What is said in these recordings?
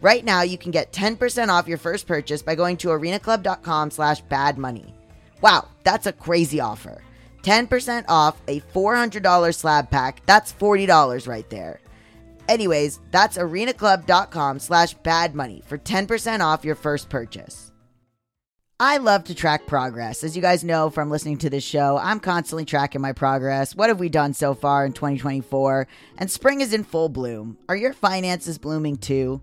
Right now, you can get 10% off your first purchase by going to arenaclub.com slash badmoney. Wow, that's a crazy offer. 10% off a $400 slab pack. That's $40 right there. Anyways, that's arenaclub.com slash badmoney for 10% off your first purchase. I love to track progress. As you guys know from listening to this show, I'm constantly tracking my progress. What have we done so far in 2024? And spring is in full bloom. Are your finances blooming too?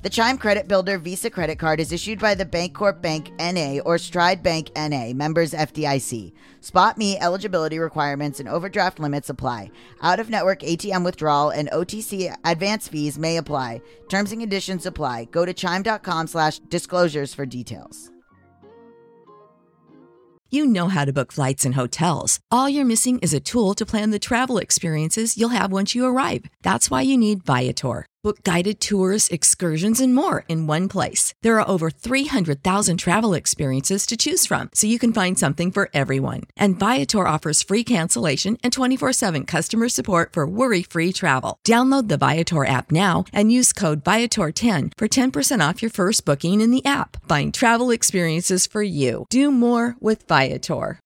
The Chime Credit Builder Visa credit card is issued by the Bancorp Bank NA or Stride Bank NA, members FDIC. Spot Me eligibility requirements and overdraft limits apply. Out of network ATM withdrawal and OTC advance fees may apply. Terms and conditions apply. Go to chime.com slash disclosures for details. You know how to book flights and hotels. All you're missing is a tool to plan the travel experiences you'll have once you arrive. That's why you need Viator. Book guided tours, excursions, and more in one place. There are over 300,000 travel experiences to choose from, so you can find something for everyone. And Viator offers free cancellation and 24 7 customer support for worry free travel. Download the Viator app now and use code Viator10 for 10% off your first booking in the app. Find travel experiences for you. Do more with Viator.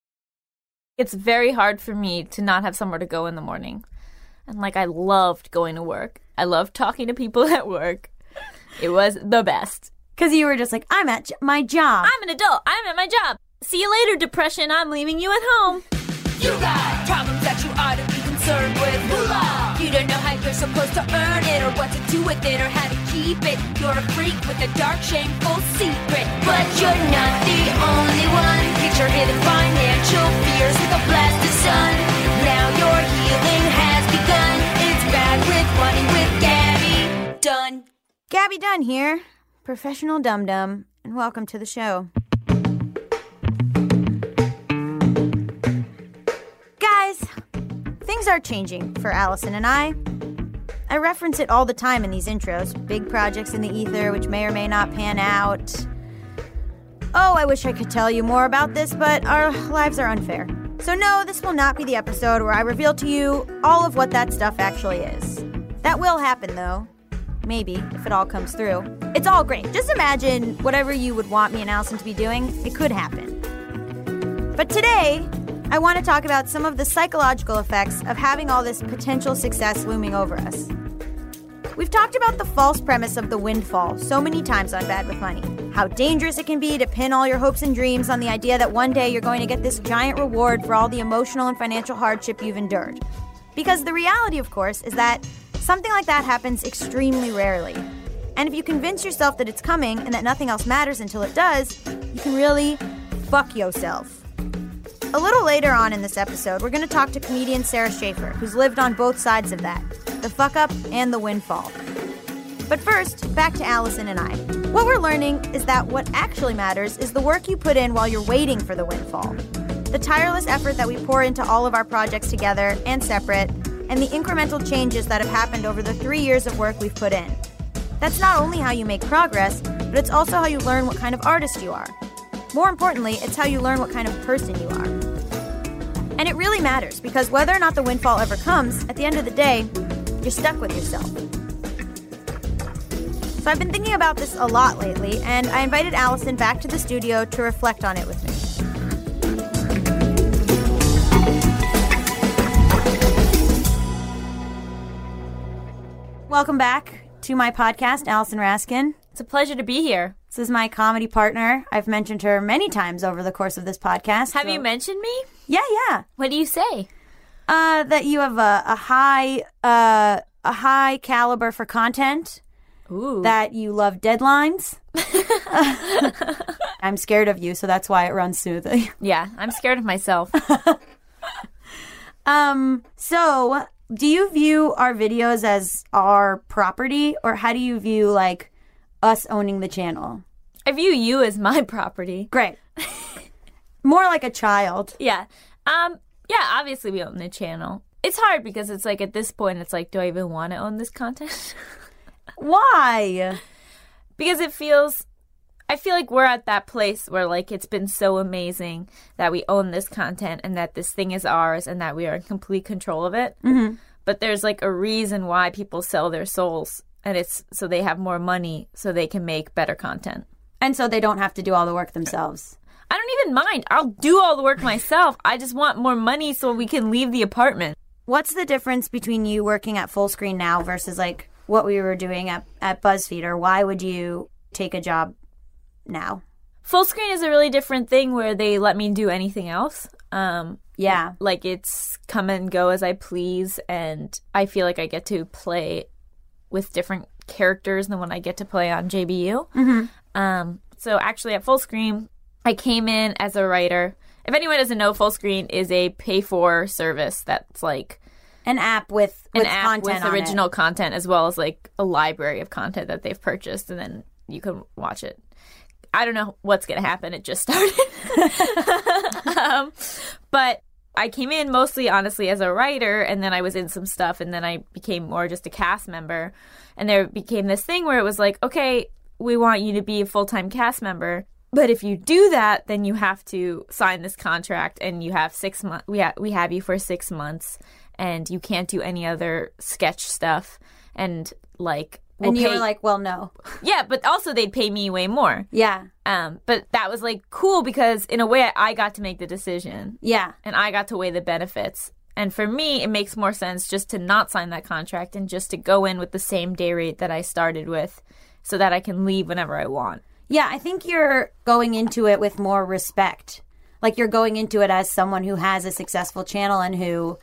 It's very hard for me to not have somewhere to go in the morning. And like, I loved going to work. I loved talking to people at work. It was the best. Because you were just like, I'm at j- my job. I'm an adult. I'm at my job. See you later, depression. I'm leaving you at home. You got problems that you ought to be concerned with. Moolah. You don't know how you're supposed to earn it, or what to do with it, or how to keep it. You're a freak with a dark, shameful secret. But you're not the only one. Get your hidden financial fears with a blast of sun. Gaby Dunn here, professional dum dum, and welcome to the show. Guys, things are changing for Allison and I. I reference it all the time in these intros big projects in the ether which may or may not pan out. Oh, I wish I could tell you more about this, but our lives are unfair. So, no, this will not be the episode where I reveal to you all of what that stuff actually is. That will happen, though. Maybe, if it all comes through. It's all great. Just imagine whatever you would want me and Allison to be doing, it could happen. But today, I want to talk about some of the psychological effects of having all this potential success looming over us. We've talked about the false premise of the windfall so many times on Bad with Money. How dangerous it can be to pin all your hopes and dreams on the idea that one day you're going to get this giant reward for all the emotional and financial hardship you've endured. Because the reality, of course, is that something like that happens extremely rarely. And if you convince yourself that it's coming and that nothing else matters until it does, you can really fuck yourself. A little later on in this episode, we're going to talk to comedian Sara Schaefer, who's lived on both sides of that the fuck up and the windfall. But first, back to Allison and I. What we're learning is that what actually matters is the work you put in while you're waiting for the windfall. The tireless effort that we pour into all of our projects together and separate, and the incremental changes that have happened over the three years of work we've put in. That's not only how you make progress, but it's also how you learn what kind of artist you are. More importantly, it's how you learn what kind of person you are. And it really matters because whether or not the windfall ever comes, at the end of the day, you're stuck with yourself. So I've been thinking about this a lot lately, and I invited Allison back to the studio to reflect on it with me. Welcome back to my podcast, Allison Raskin. It's a pleasure to be here. This is my comedy partner. I've mentioned her many times over the course of this podcast. Have so- you mentioned me? Yeah, yeah. What do you say? Uh, that you have a, a high uh, a high caliber for content. Ooh. That you love deadlines. I'm scared of you, so that's why it runs smoothly. yeah, I'm scared of myself. Um, so do you view our videos as our property, or how do you view like us owning the channel? I view you as my property. Great. More like a child. Yeah. Um. Yeah. Obviously, we own the channel. It's hard because it's like at this point, it's like, do I even want to own this content? Why? because it feels. I feel like we're at that place where like it's been so amazing that we own this content and that this thing is ours and that we are in complete control of it. Mm-hmm. But there's like a reason why people sell their souls, and it's so they have more money so they can make better content. And so they don't have to do all the work themselves. I don't even mind. I'll do all the work myself. I just want more money so we can leave the apartment. What's the difference between you working at Fullscreen now versus like what we were doing at, at BuzzFeed, or why would you take a job now? Fullscreen is a really different thing where they let me do anything else. Um, Yeah. like it's come and go as I please, and I feel like I get to play with different characters than when I get to play on JBU. Mm-hmm. Um, so actually, at Fullscreen, I came in as a writer. If anyone doesn't know, Fullscreen is a pay for service that's like An app with, an app with on it. original content as well as like a library of content that they've purchased, and then you can watch it. I don't know what's gonna happen. It just started, um, but I came in mostly honestly as a writer, and then I was in some stuff, and then I became more just a cast member, and there became this thing where it was like, okay, we want you to be a full time cast member. But if you do that, then you have to sign this contract, and you have six months. We ha- we have you for six months, and you can't do any other sketch stuff. And like, we'll and you pay- were like, well, no. yeah, but also they'd pay me way more. Yeah. Um, but that was like cool because in a way I got to make the decision Yeah. and I got to weigh the benefits. And for me, it makes more sense just to not sign that contract and just to go in with the same day rate that I started with so that I can leave whenever I want. Yeah, I think you're going into it with more respect. Like you're going into it as someone who has a successful channel and who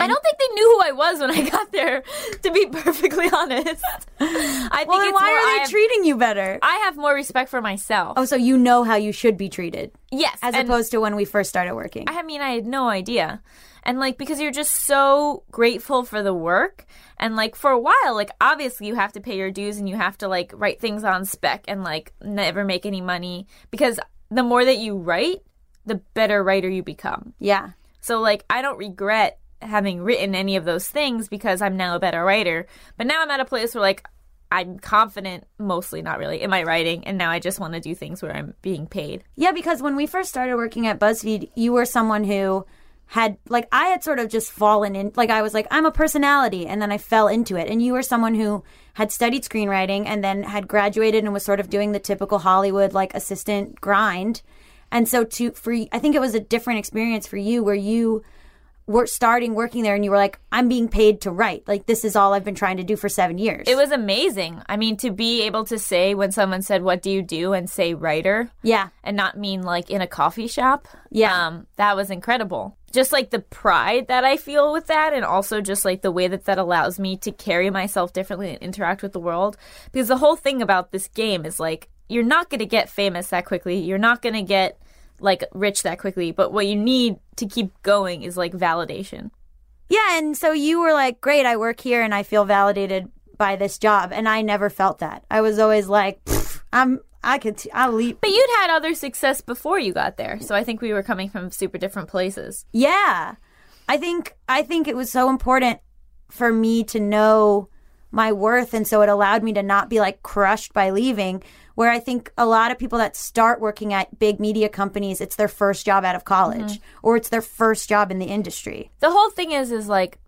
I don't think they knew who I was when I got there, to be perfectly honest. I think Well, then why more are they have, treating you better? I have more respect for myself. Oh, so you know how you should be treated yes, as opposed to when we first started working. I mean, I had no idea. And like, because you're just so grateful for the work. And like, for a while, like, obviously you have to pay your dues and you have to like write things on spec and like never make any money because the more that you write, the better writer you become. yeah. So like, I don't regret having written any of those things because I'm now a better writer. But now I'm at a place where like, I'm confident, mostly not really, in my writing. And now I just want to do things where I'm being paid. Yeah, because when we first started working at BuzzFeed, you were someone who had like I had sort of just fallen in like I was like I'm a personality and then I fell into it and you were someone who had studied screenwriting and then had graduated and was sort of doing the typical Hollywood like assistant grind and so to for I think it was a different experience for you where you were starting working there and you were like I'm being paid to write like this is all I've been trying to do for 7 years It was amazing. I mean, to be able to say when someone said, What do you do? and say writer yeah and not mean like in a coffee shop. Yeah. Um, that was incredible. Just like the pride that I feel with that, and also just like the way that that allows me to carry myself differently and interact with the world. Because the whole thing about this game is like, you're not going to get famous that quickly. You're not going to get like rich that quickly. But what you need to keep going is like validation. Yeah, and so you were like, "Great, I work here and I feel validated by this job." And I never felt that. I was always like, "I'm I could t- I'll leap." But you'd had other success before you got there. So I think we were coming from super different places. Yeah. I think I think it was so important for me to know my worth and so it allowed me to not be like crushed by leaving where I think a lot of people that start working at big media companies it's their first job out of college mm-hmm. or it's their first job in the industry. the whole thing is is like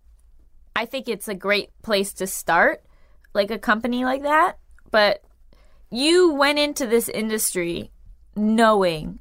i think it's a great place to start like a company like that but you went into this industry knowing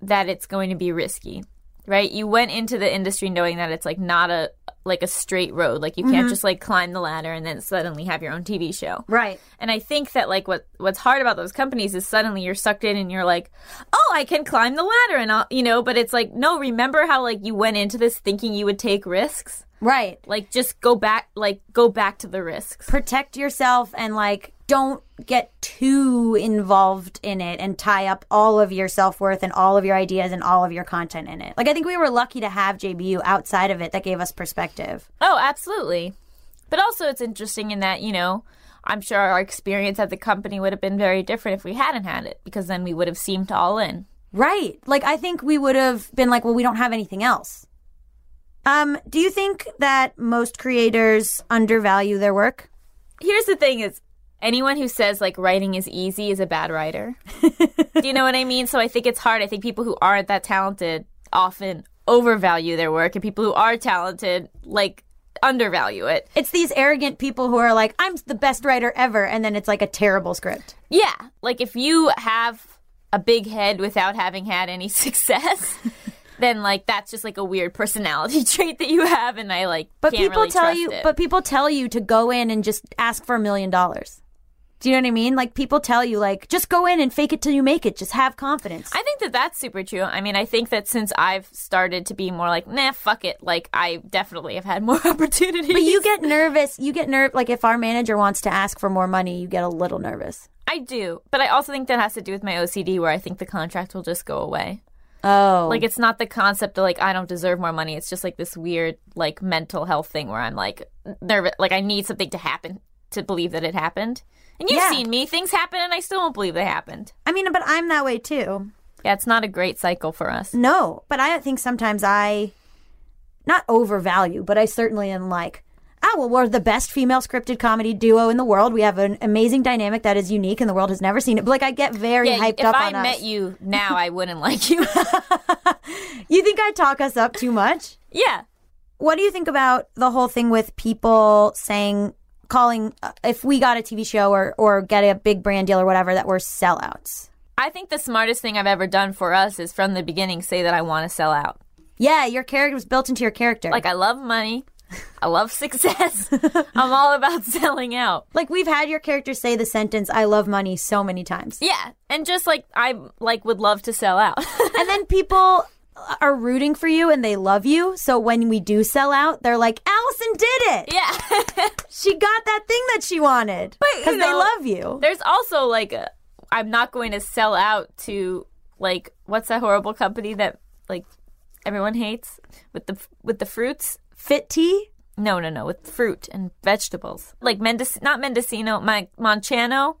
that it's going to be risky right you went into the industry knowing that it's like not a like a straight road like you can't mm-hmm. just like climb the ladder and then suddenly have your own tv show Right. and I think that like what what's hard about those companies is suddenly you're sucked in and you're like, oh, I can climb the ladder and I'll, you know. But it's like, no, remember how like you went into this thinking you would take risks. Right. Like just go back, like go back to the risks. protect yourself and like don't get too involved in it and tie up all of your self-worth and all of your ideas and all of your content in it. Like I think we were lucky to have JBU outside of it that gave us perspective. Oh, absolutely. But also, it's interesting in that you know. I'm sure our experience at the company would have been very different if we hadn't had it, because then we would have seemed all in. Right. Like I think we would have been like, well, we don't have anything else. Um, do you think that most creators undervalue their work? here's the thing is anyone who says like writing is easy is a bad writer. Do you know what i mean? So i think it's hard. I think people who aren't that talented often overvalue their work and people who are talented like undervalue it. It's these arrogant people who are like, I'm the best writer ever, and then it's like a terrible script. yeah. Like if you have a big head without having had any success then like that's just like a weird personality trait that you have and i like But people really tell you, it. but people tell you to go in and just ask for a million dollars. Do you know what I mean? Like people tell you, like just go in and fake it till you make it. Just have confidence. I think that that's super true. I mean, I think that since I've started to be more like, nah, fuck it, like I definitely have had more opportunities. but you get nervous. You get nerve. Like if our manager wants to ask for more money, you get a little nervous. I do, but I also think that has to do with my OCD, where I think the contract will just go away. Oh, Like it's not the concept of like I don't deserve more money. It's just like this weird like mental health thing where I'm like nervous, like I need something to happen to believe that it happened. And you've Yeah. seen me; things happen, and I still don't believe they happened. I mean, but I'm that way too. Yeah, it's not a great cycle for us. No, but I think sometimes I not overvalue, but I certainly am like, ah, well, we're the best female scripted comedy duo in the world. We have an amazing dynamic that is unique, and the world has never seen it. But like, I get very Yeah, hyped if up I on us. met you now, I wouldn't like you. You think I talk us up too much? yeah. What do you think about the whole thing with people saying, calling, uh, if we got a TV show or, or get a big brand deal or whatever, that we're sellouts? I think the smartest thing I've ever done for us is from the beginning say that I want to sell out. Yeah, your character was built into your character. Like I love money. I love success. I'm all about selling out. like we've had your character say the sentence, I love money so many times. Yeah, and just like I like would love to sell out. and then people are rooting for you and they love you. So when we do sell out, they're like, Allison did it. yeah. She got that thing that she wanted. But, Because they love you. There's also like a, I'm not going to sell out to like what's that horrible company that like everyone hates with the with the fruits? Fit tea? No, no, no, with fruit and vegetables. Like Mendes not Mendocino, my Monchano.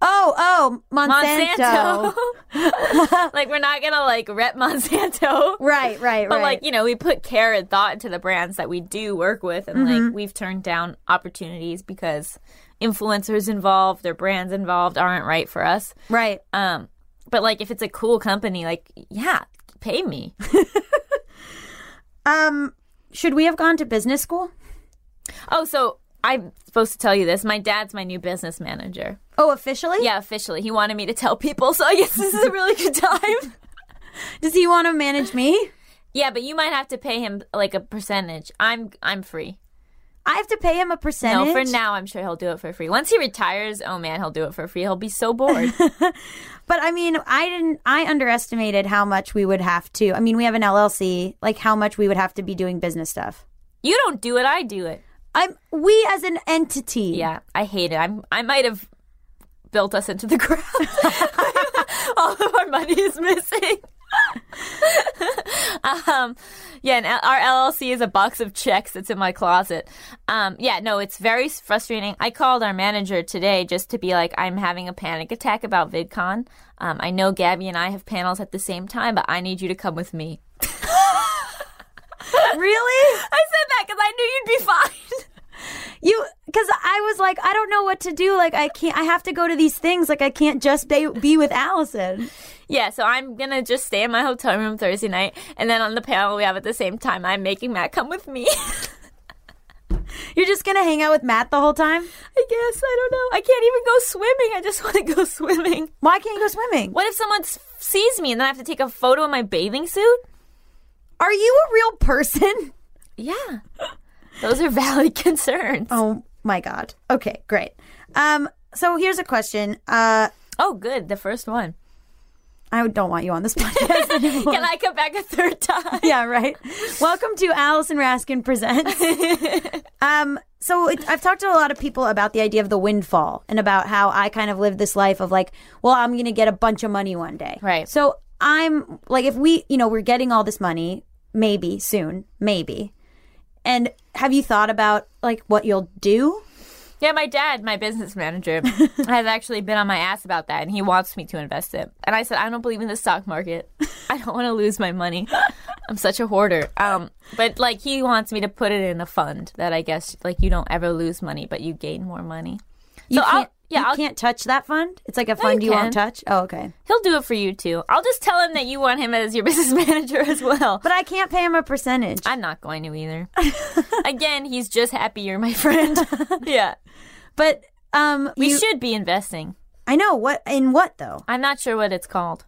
Oh, oh, Monsanto. Monsanto. like we're not gonna like rep Monsanto. Right, right, But right. like, you know, we put care and thought into the brands that we do work with and Mm-hmm. like we've turned down opportunities because influencers involved, their brands involved aren't right for us. right. Um but like if it's a cool company, like yeah, pay me. Um, should we have gone to business school? Oh, so I'm supposed to tell you this. My dad's my new business manager. Oh, officially? Yeah, officially. He wanted me to tell people, so I guess this is a really good time. Does he want to manage me? yeah, but you might have to pay him like a percentage. I'm I'm free. I have to pay him a percentage. No, for now I'm sure he'll do it for free. Once he retires, oh man, he'll do it for free. He'll be so bored. But I mean, I didn't. I underestimated how much we would have to. I mean, we have an LLC. Like how much we would have to be doing business stuff. you don't do it, I do it. I'm. We as an entity. Yeah, I hate it. I'm I might have built us into the ground. All of our money is missing. Um, yeah, and our LLC is a box of checks that's in my closet. Um, yeah, no, it's very frustrating. I called our manager today just to be like, I'm having a panic attack about VidCon. Um, I know Gaby and I have panels at the same time, but I need you to come with me. Really? I said that because I knew you'd be fine. You? Because I was like, I don't know what to do. Like, I can't. I have to go to these things. Like, I can't just be, be with Allison. Yeah, so I'm gonna just stay in my hotel room Thursday night, and then on the panel we have at the same time, I'm making Matt come with me. You're just gonna hang out with Matt the whole time. I guess I don't know. I can't even go swimming. I just want to go swimming. Why can't you go swimming? What if someone s- sees me and then I have to take a photo in my bathing suit? Are you a real person? Yeah, those are valid concerns. Oh my god. Okay, great. Um, so here's a question. Uh, Oh, good, the first one. I don't want you on this podcast anymore. Can I come back a third time? yeah, right. Welcome to Allison Raskin presents. um, so it, I've talked to a lot of people about the idea of the windfall and about how I kind of live this life of like, well, I'm going to get a bunch of money one day. Right. So I'm like, if we, you know, we're getting all this money, maybe soon, maybe. And have you thought about like what you'll do? Yeah, my dad, my business manager, has actually been on my ass about that, and he wants me to invest it. And I said, I don't believe in the stock market. I don't want to lose my money. I'm such a hoarder. Um, but like he wants me to put it in a fund that I guess like you don't ever lose money, but you gain more money. You So I'll- yeah, you I'll- can't touch that fund. It's like a fund you you, won't touch. Oh, okay. He'll do it for you too. I'll just tell him that you want him as your business manager as well. But I can't pay him a percentage. I'm not going to either. Again, he's just happy you're my friend. yeah. but um, We you- should be investing. I know what in what though. I'm not sure what it's called.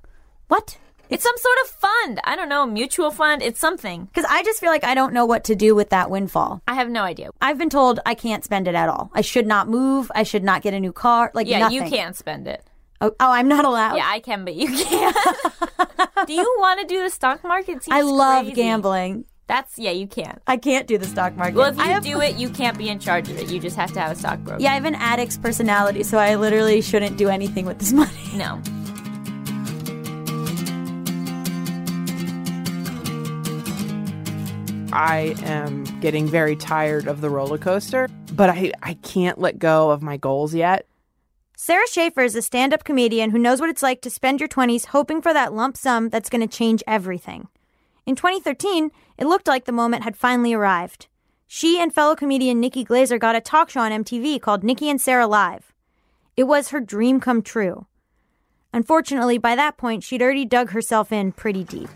What? It's some sort of fund. I don't know, mutual fund. It's something. Because I just feel like I don't know what to do with that windfall. I have no idea. I've been told I can't spend it at all. I should not move. I should not get a new car. Like Yeah, nothing. you can't spend it. Oh, oh, I'm not allowed. Yeah, I can, but you can't. do you want to do the stock market? Seems I love crazy. gambling. That's yeah, you can't. I can't do the stock market. Well, if you have, do it, you can't be in charge of it. You just have to have a stockbroker. yeah, I have an addict's personality, so I literally shouldn't do anything with this money. No. I am getting very tired of the roller coaster, but I, I can't let go of my goals yet. Sara Schaefer is a stand up comedian who knows what it's like to spend your 20s hoping for that lump sum that's going to change everything. In 2013, it looked like the moment had finally arrived. She and fellow comedian Nikki Glazer got a talk show on MTV called Nikki and Sara Live. It was her dream come true. Unfortunately, by that point, she'd already dug herself in pretty deep.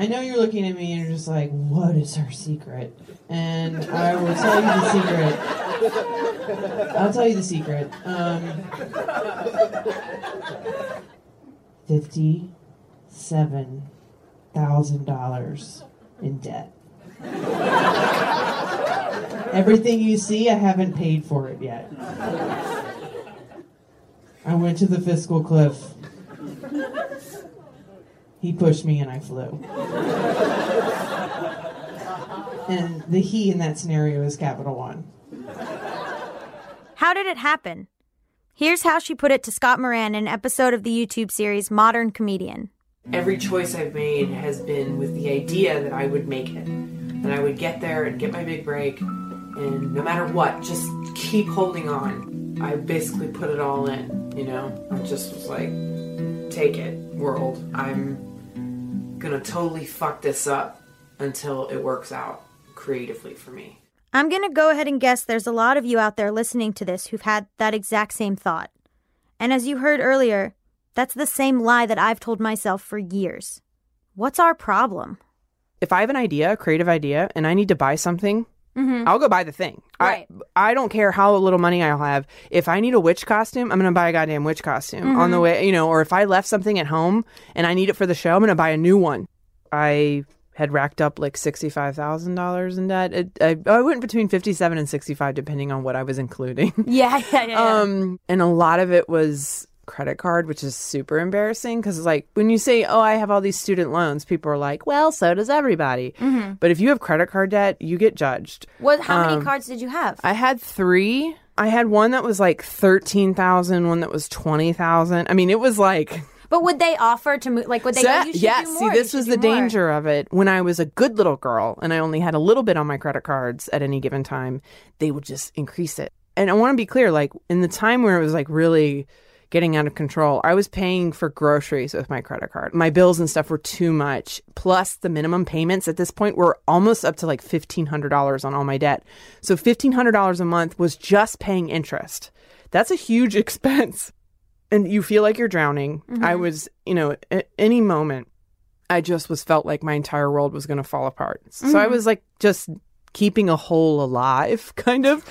I know you're looking at me and you're just like, what is her secret? And I will tell you the secret. I'll tell you the secret. Um, Fifty-seven thousand dollars in debt. Everything you see, I haven't paid for it yet. I went to the fiscal cliff. He pushed me and I flew. and the he in that scenario is Capital One. How did it happen? Here's how she put it to Scott Moran in an episode of the YouTube series Modern Comedian. every choice I've made has been with the idea that I would make it. That I would get there and get my big break, and no matter what, just keep holding on. I basically put it all in, you know? I just was like, take it, world. I'm gonna totally fuck this up until it works out creatively for me. I'm going to go ahead and guess there's a lot of you out there listening to this who've had that exact same thought. And as you heard earlier, that's the same lie that I've told myself for years. What's our problem? if I have an idea, a creative idea, and I need to buy something, I'll go buy the thing. Right. I I don't care how little money I'll have. If I need a witch costume, I'm gonna buy a goddamn witch costume on the way. You know, or if I left something at home and I need it for the show, I'm gonna buy a new one. I had racked up like sixty five thousand dollars in debt. It, I, I went between fifty seven and sixty five, depending on what I was including. Yeah, yeah, yeah. yeah. Um, and a lot of it was credit card, which is super embarrassing because, like, when you say, "Oh, I have all these student loans," people are like, "Well, so does everybody." But if you have credit card debt, you get judged. what? How many um, cards did you have? I had three. I had one that was like thirteen thousand, one that was twenty thousand. I mean, it was like but would they offer to move? Like, would they? so go, that- you should yes. do See, more, you this was the more." danger of it. When I was a good little girl and I only had a little bit on my credit cards at any given time, they would just increase it. And I want to be clear, like in the time where it was like really getting out of control, I was paying for groceries with my credit card. My bills and stuff were too much. Plus, the minimum payments at this point were almost up to like fifteen hundred dollars on all my debt. So fifteen hundred dollars a month was just paying interest. That's a huge expense and you feel like you're drowning. I was, you know, at any moment, I just was felt like my entire world was going to fall apart. So I was like just keeping a hole alive, kind of.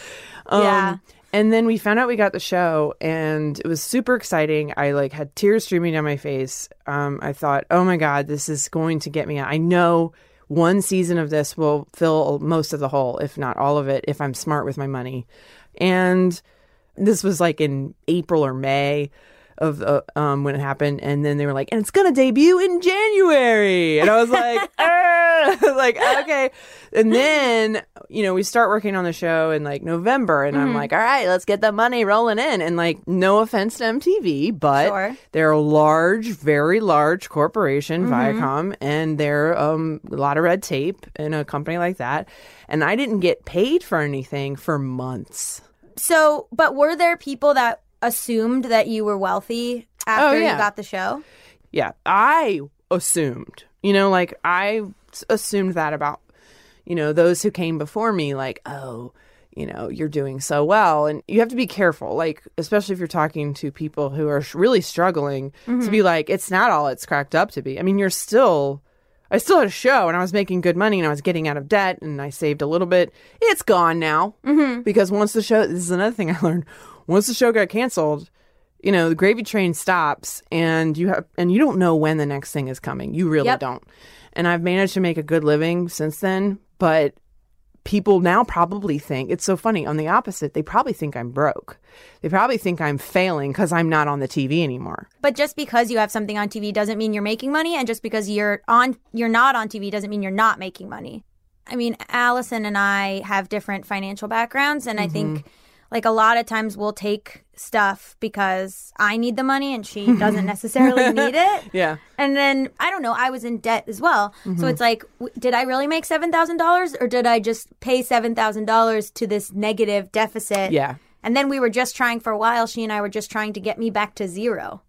Um, Yeah. And then we found out we got the show, and it was super exciting. I like had tears streaming down my face. Um, I thought, oh my god, this is going to get me. I know one season of this will fill most of the hole, if not all of it, if I'm smart with my money. And this was like in April or May of uh, um when it happened and then they were like and it's gonna debut in January and I was like like okay and then you know we start working on the show in like November and I'm like all right let's get the money rolling in and like no offense to MTV but Sure. they're a large very large corporation Viacom and they're um a lot of red tape in a company like that and I didn't get paid for anything for months So, but were there people that assumed that you were wealthy after Oh, yeah. you got the show? yeah i assumed you know like I assumed that about you know those who came before me like oh you know you're doing so well and you have to be careful like especially if you're talking to people who are really struggling to be like it's not all it's cracked up to be i mean you're still I still had a show and I was making good money and I was getting out of debt and I saved a little bit. It's gone now mm-hmm. because once the show, this is another thing I learned. Once the show got canceled, you know, the gravy train stops and you have, and you don't know when the next thing is coming. You really Yep. don't. And I've managed to make a good living since then, but people now probably think it's so funny. On the opposite, they probably think I'm broke. They probably think I'm failing because I'm not on the TV anymore. But just because you have something on TV doesn't mean you're making money, and just because you're on you're not on TV doesn't mean you're not making money. I mean, Allison and I have different financial backgrounds, and I think mm-hmm. Like a lot of times we'll take stuff because I need the money and she doesn't necessarily need it. Yeah. And then I don't know, I was in debt as well. So it's like, w- did I really make $7,000 or did I just pay $7,000 to this negative deficit? Yeah. And then we were just trying for a while, she and I were just trying to get me back to zero.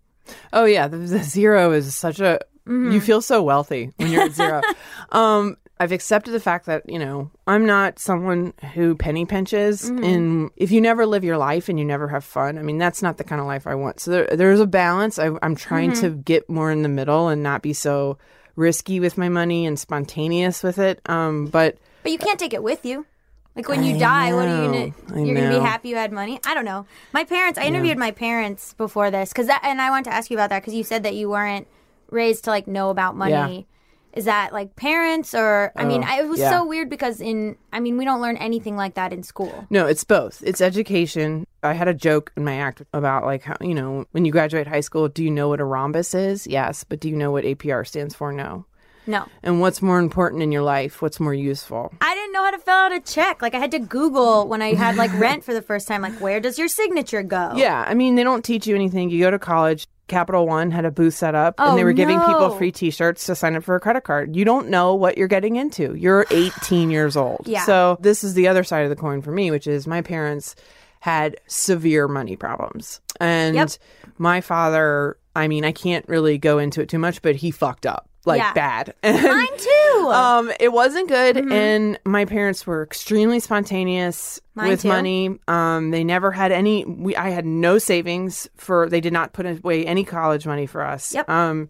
Oh yeah, the, the zero is such a. You feel so wealthy when you're at zero. um, I've accepted the fact that you know I'm not someone who penny pinches, and if you never live your life and you never have fun, I mean that's not the kind of life I want. So there, there's a balance. I, I'm trying to get more in the middle and not be so risky with my money and spontaneous with it. Um, but But you can't take it with you. Like when you I die, what are you gonna? You're gonna be happy you had money. I don't know. My parents. I interviewed my parents before this because that, and I wanted to ask you about that because you said that you weren't raised to like know about money. Yeah. Is that like parents or? I mean, Oh, I, it was yeah. so weird because in. I mean, we don't learn anything like that in school. No, it's both. It's education. I had a joke in my act about like how, you know, when you graduate high school, do you know what a rhombus is? Yes, but do you know what APR stands for? No. No, And what's more important in your life? What's more useful? I didn't know how to fill out a check. Like I had to Google when I had like rent for the first time. Like, where does your signature go? Yeah, I mean, they don't teach you anything. You go to college. Capital One had a booth set up, Oh, and they oh, were giving people free T-shirts to sign up for a credit card. You don't know what you're getting into. You're 18 years old. Yeah. So this is the other side of the coin for me, which is my parents had severe money problems, and Yep. my father. I mean, I can't really go into it too much, but he fucked up like Yeah. bad. Mine too. Um, it wasn't good, and my parents were extremely spontaneous Mine with too. money. Um, they never had any. We I had no savings for. They did not put away any college money for us. Yep. Um,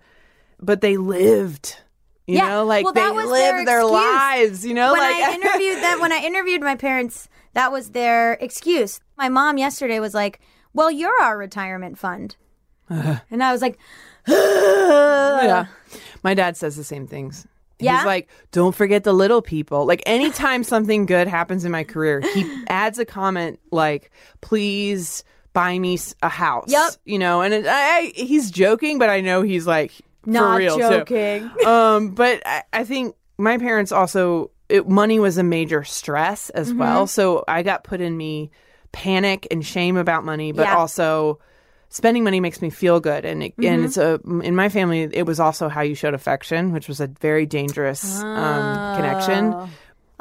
but they lived You Yeah. know, like Well, they that was live their their lives. You know, when like I interviewed them, when I interviewed my parents, that was their excuse. My mom yesterday was like, "Well, you're our retirement fund," and I was like, yeah. My dad says the same things. Yeah? He's like, don't forget the little people. Like, anytime something good happens in my career, he adds a comment like, please buy me a house. Yep. You know, and it, I, I- he's joking, but I know he's like, for "Not real, too. joking." um, but I, I think my parents also it, money was a major stress as Mm-hmm. well. So I got put in me panic and shame about money, but Yeah. also spending money makes me feel good. And it, Mm-hmm. and it's a in my family it was also how you showed affection, which was a very dangerous um, connection. Oh.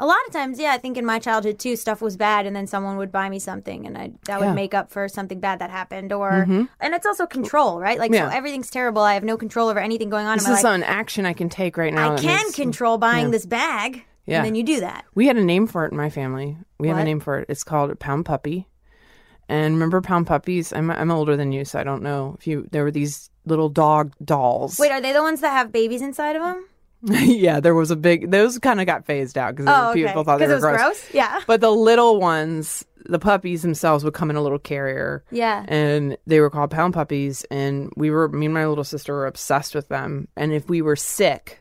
A lot of times, yeah, I think in my childhood too, stuff was bad, and then someone would buy me something, and I that would make up for something bad that happened. Or and it's also control, right? Like, Yeah. so everything's terrible. I have no control over anything going on This in my is an action I can take right now. I can makes- control buying this bag, Yeah. and then you do that. We had a name for it in my family. We have a name for it. It's called Pound Puppy. And remember Pound Puppies? I'm I'm older than you, so I don't know if you. There were these little dog dolls. Wait, are they the ones that have babies inside of them? yeah, there was a big. Those kind of got phased out because Oh, okay. people thought they were it was gross. gross? Yeah. But the little ones, the puppies themselves, would come in a little carrier. Yeah. And they were called pound puppies, and we were me and my little sister were obsessed with them. And if we were sick,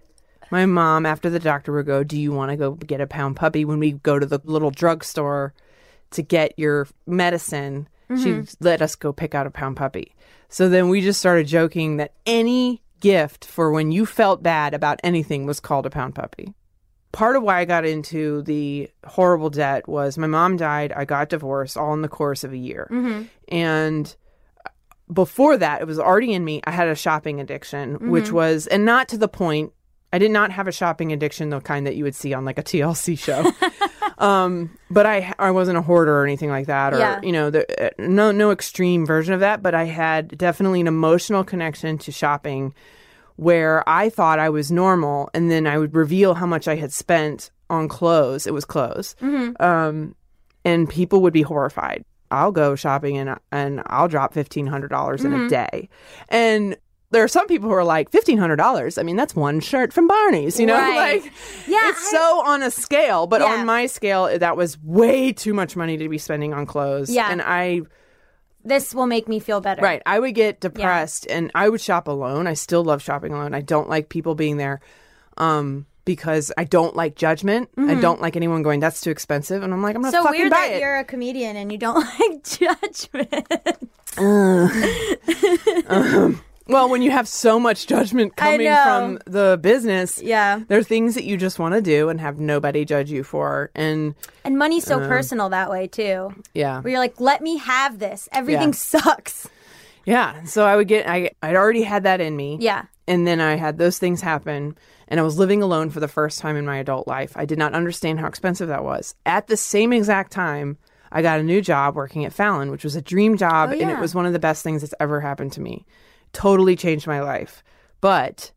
my mom after the doctor would go, "Do you want to go get a pound puppy?" When we go to the little drugstore to get your medicine, she mm-hmm. let us go pick out a pound puppy. So then we just started joking that any gift for when you felt bad about anything was called a pound puppy. Part of why I got into the horrible debt was my mom died, I got divorced all in the course of a year. Mm-hmm. And uh, before that, it was already in me. I had a shopping addiction, which mm-hmm. was, and not to the point, I did not have a shopping addiction, the kind that you would see on like a TLC show. um, but I, I wasn't a hoarder or anything like that, or Yeah. you know, the, uh, no, no extreme version of that. But I had definitely an emotional connection to shopping, where I thought I was normal, and then I would reveal how much I had spent on clothes. It was clothes, um, and people would be horrified. I'll go shopping and and I'll drop fifteen hundred dollars in a day, and there are some people who are like fifteen hundred dollars. I mean, that's one shirt from Barney's, you know, Right. like Yeah, it's so on a scale, but Yeah. on my scale, that was way too much money to be spending on clothes. Yeah. and I This will make me feel better. Right. I would get depressed and I would shop alone. I still love shopping alone. I don't like people being there um, because I don't like judgment. I don't like anyone going, that's too expensive. And I'm like, I'm Mm-hmm. So fucking weird that it. you're a comedian and you don't like judgment. Well, when you have so much judgment coming from the business, Yeah. there are things that you just want to do and have nobody judge you for. And and money's so Uh. personal that way too. yeah. Where you're like, let me have this. Everything Yeah. sucks. Yeah. So I would get, I, I'd already had that in me. Yeah. And then I had those things happen, and I was living alone for the first time in my adult life. I did not understand how expensive that was. At the same exact time, I got a new job working at Fallon, which was a dream job, and it was one of the best things that's ever happened to me. Totally changed my life. But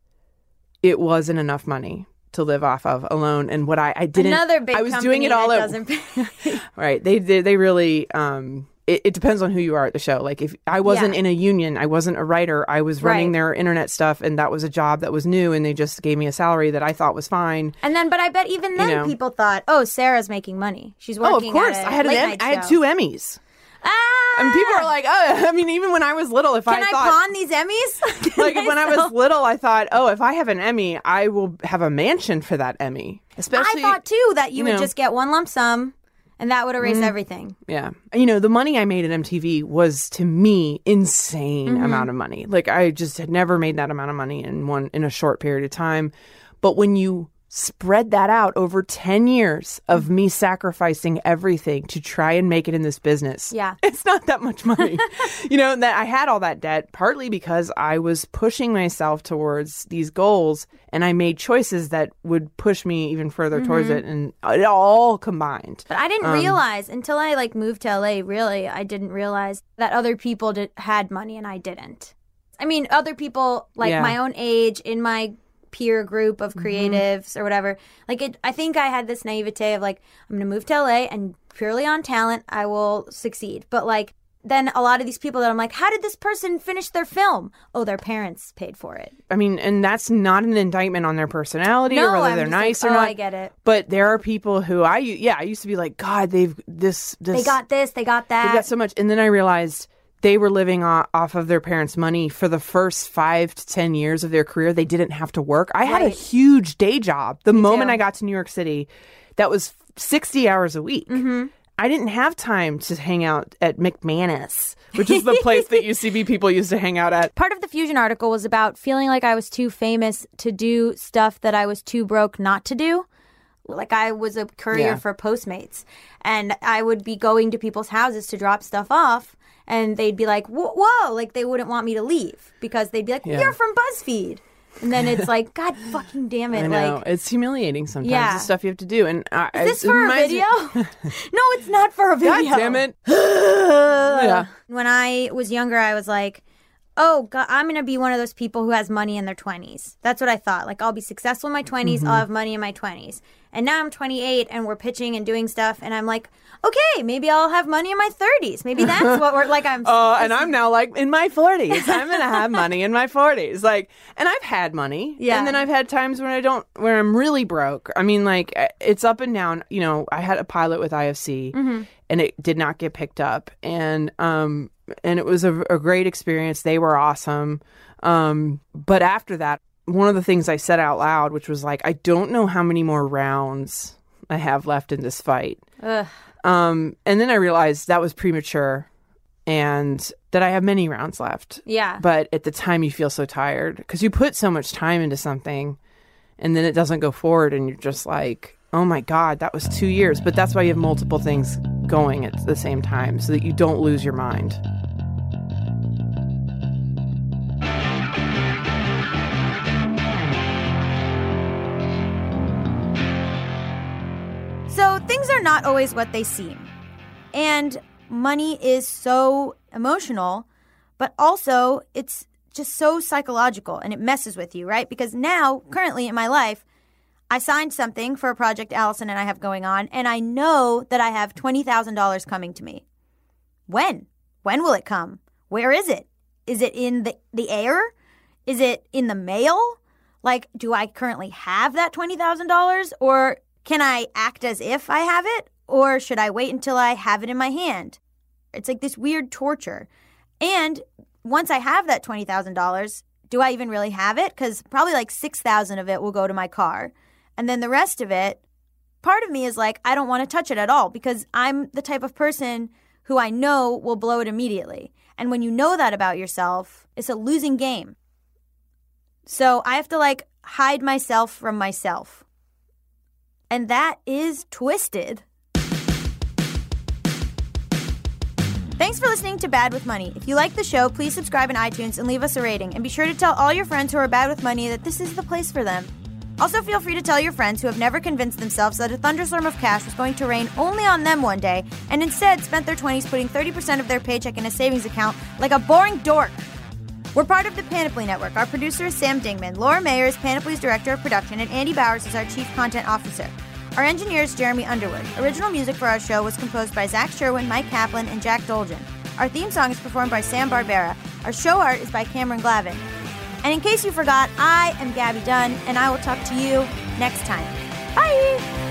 it wasn't enough money to live off of alone. And what I, I didn't, Another big I was doing it all at. Right. They they, they really um it, it depends on who you are at the show. Like if I wasn't Yeah. in a union, I wasn't a writer, I was running Right. their internet stuff and that was a job that was new and they just gave me a salary that I thought was fine. And then, but I bet even then know. people thought, oh, Sara's making money. She's working." Oh, of course. I had an Em- I had two Emmys. Ah! Mean people are like, "Oh, I mean even when I was little if I Can I I, thought pawn these Emmys? Like when I was little, I thought, "Oh, if I have an Emmy, I will have a mansion for that Emmy." Especially I thought too that you, you would know- just get one lump sum, and that would erase Mm-hmm. everything. Yeah. You know, the money I made at MTV was to me insane Mm-hmm. amount of money. Like I just had never made that amount of money in one in a short period of time. But when you spread that out over 10 years of me sacrificing everything to try and make it in this business. Yeah. It's not that much money. you know, that I had all that debt partly because I was pushing myself towards these goals and I made choices that would push me even further towards Mm-hmm. it and it all combined. But I didn't Um, realize until I like moved to LA. Really, I didn't realize that other people did, had money and I didn't. I mean, other people like Yeah. my own age in my peer group of Mm-hmm. creatives or whatever. Like, it, I think I had this naivete of like, I'm going to move to LA and purely on talent, I will succeed. But like, then a lot of these people that I'm like, how did this person finish their film? Oh, their parents paid for it. I mean, and that's not an indictment on their personality or whether I'm they're just like, nice or oh, not. I get it. But there are people who I, yeah, I used to be like, God, they've this, this, They got this, they got that. They've got so much. And then I realized they were living off of their parents' money for the first five to 10 years of their career. They didn't have to work. I had a huge day job. The moment too. I got to New York City, that was 60 hours a week. Mm-hmm. I didn't have time to hang out at McManus, which is the place that UCB people used to hang out at. Part of the Fusion article was about feeling like I was too famous to do stuff that I was too broke not to do. Like I was a courier Yeah. for Postmates, and I would be going to people's houses to drop stuff off, and they'd be like, "Whoa!" whoa," like they wouldn't want me to leave because they'd be like, Yeah. "You're from BuzzFeed," and then it's like, "God fucking damn it!" I know. Like, it's humiliating sometimes, Yeah. the stuff you have to do. And I, is this for a video? no, it's not for a video. God video. damn it. yeah. When I was younger, I was like, oh, God, I'm going to be one of those people who has money in their 20s. That's what I thought. Like, I'll be successful in my 20s, Mm-hmm. I'll have money in my 20s. And now I'm 28 and we're pitching and doing stuff. And I'm like, okay, maybe I'll have money in my 30s. Maybe that's what we're like. I'm. Oh, and I'm now like in my 40s. I'm going to have money in my 40s. Like, and I've had money. Yeah. And then I've had times when I don't, where I'm really broke. I mean, like, uh, it's up and down. You know, I had a pilot with IFC and it did not get picked up. And, um, and it was a, a great experience. They were awesome. Um, but after that, one of the things I said out loud, which was like, I don't know how many more rounds I have left in this fight. Um, and then I realized that was premature and that I have many rounds left. Yeah. But at the time, you feel so tired because you put so much time into something and then it doesn't go forward, and you're just like, oh my God, that was two years. But that's why you have multiple things going at the same time so that you don't lose your mind. Things are not always what they seem. And money is so emotional, but also it's just so psychological and it messes with you, right? Because now, currently in my life, I signed something for a project Allison and I have going on, and I know that I have $20,000 coming to me. When? When will it come? Where is it? Is it in the, the air? Is it in the mail? Like, do I currently have that $20,000? Or can I act as if I have it? Or should I wait until I have it in my hand? It's like this weird torture. And once I have that $20,000, do I even really have it? Because probably like 6000 of it will go to my car. And then the rest of it, part of me is like, I don't want to touch it at all because I'm the type of person who I know will blow it immediately. And when you know that about yourself, it's a losing game. So I have to like hide myself from myself. And that is twisted. Thanks for listening to Bad with Money. If you like the show, please subscribe in iTunes and leave us a rating. And be sure to tell all your friends who are bad with money that this is the place for them. Also, feel free to tell your friends who have never convinced themselves that a thunderstorm of cash was going to rain only on them one day and instead spent their 20s putting 30% of their paycheck in a savings account like a boring dork. We're part of the Panoply Network. Our producer is Sam Dingman. Laura Mayer is Panoply's Director of Production, and Andy Bowers is our Chief Content Officer. Our engineer is Jeremy Underwood. Original music for our show was composed by Zach Sherwin, Mike Kaplan, and Jack Dolgen. Our theme song is performed by Sam Barbera. Our show art is by Cameron Glavin. And in case you forgot, I am Gaby Dunn, and I will talk to you next time. Bye!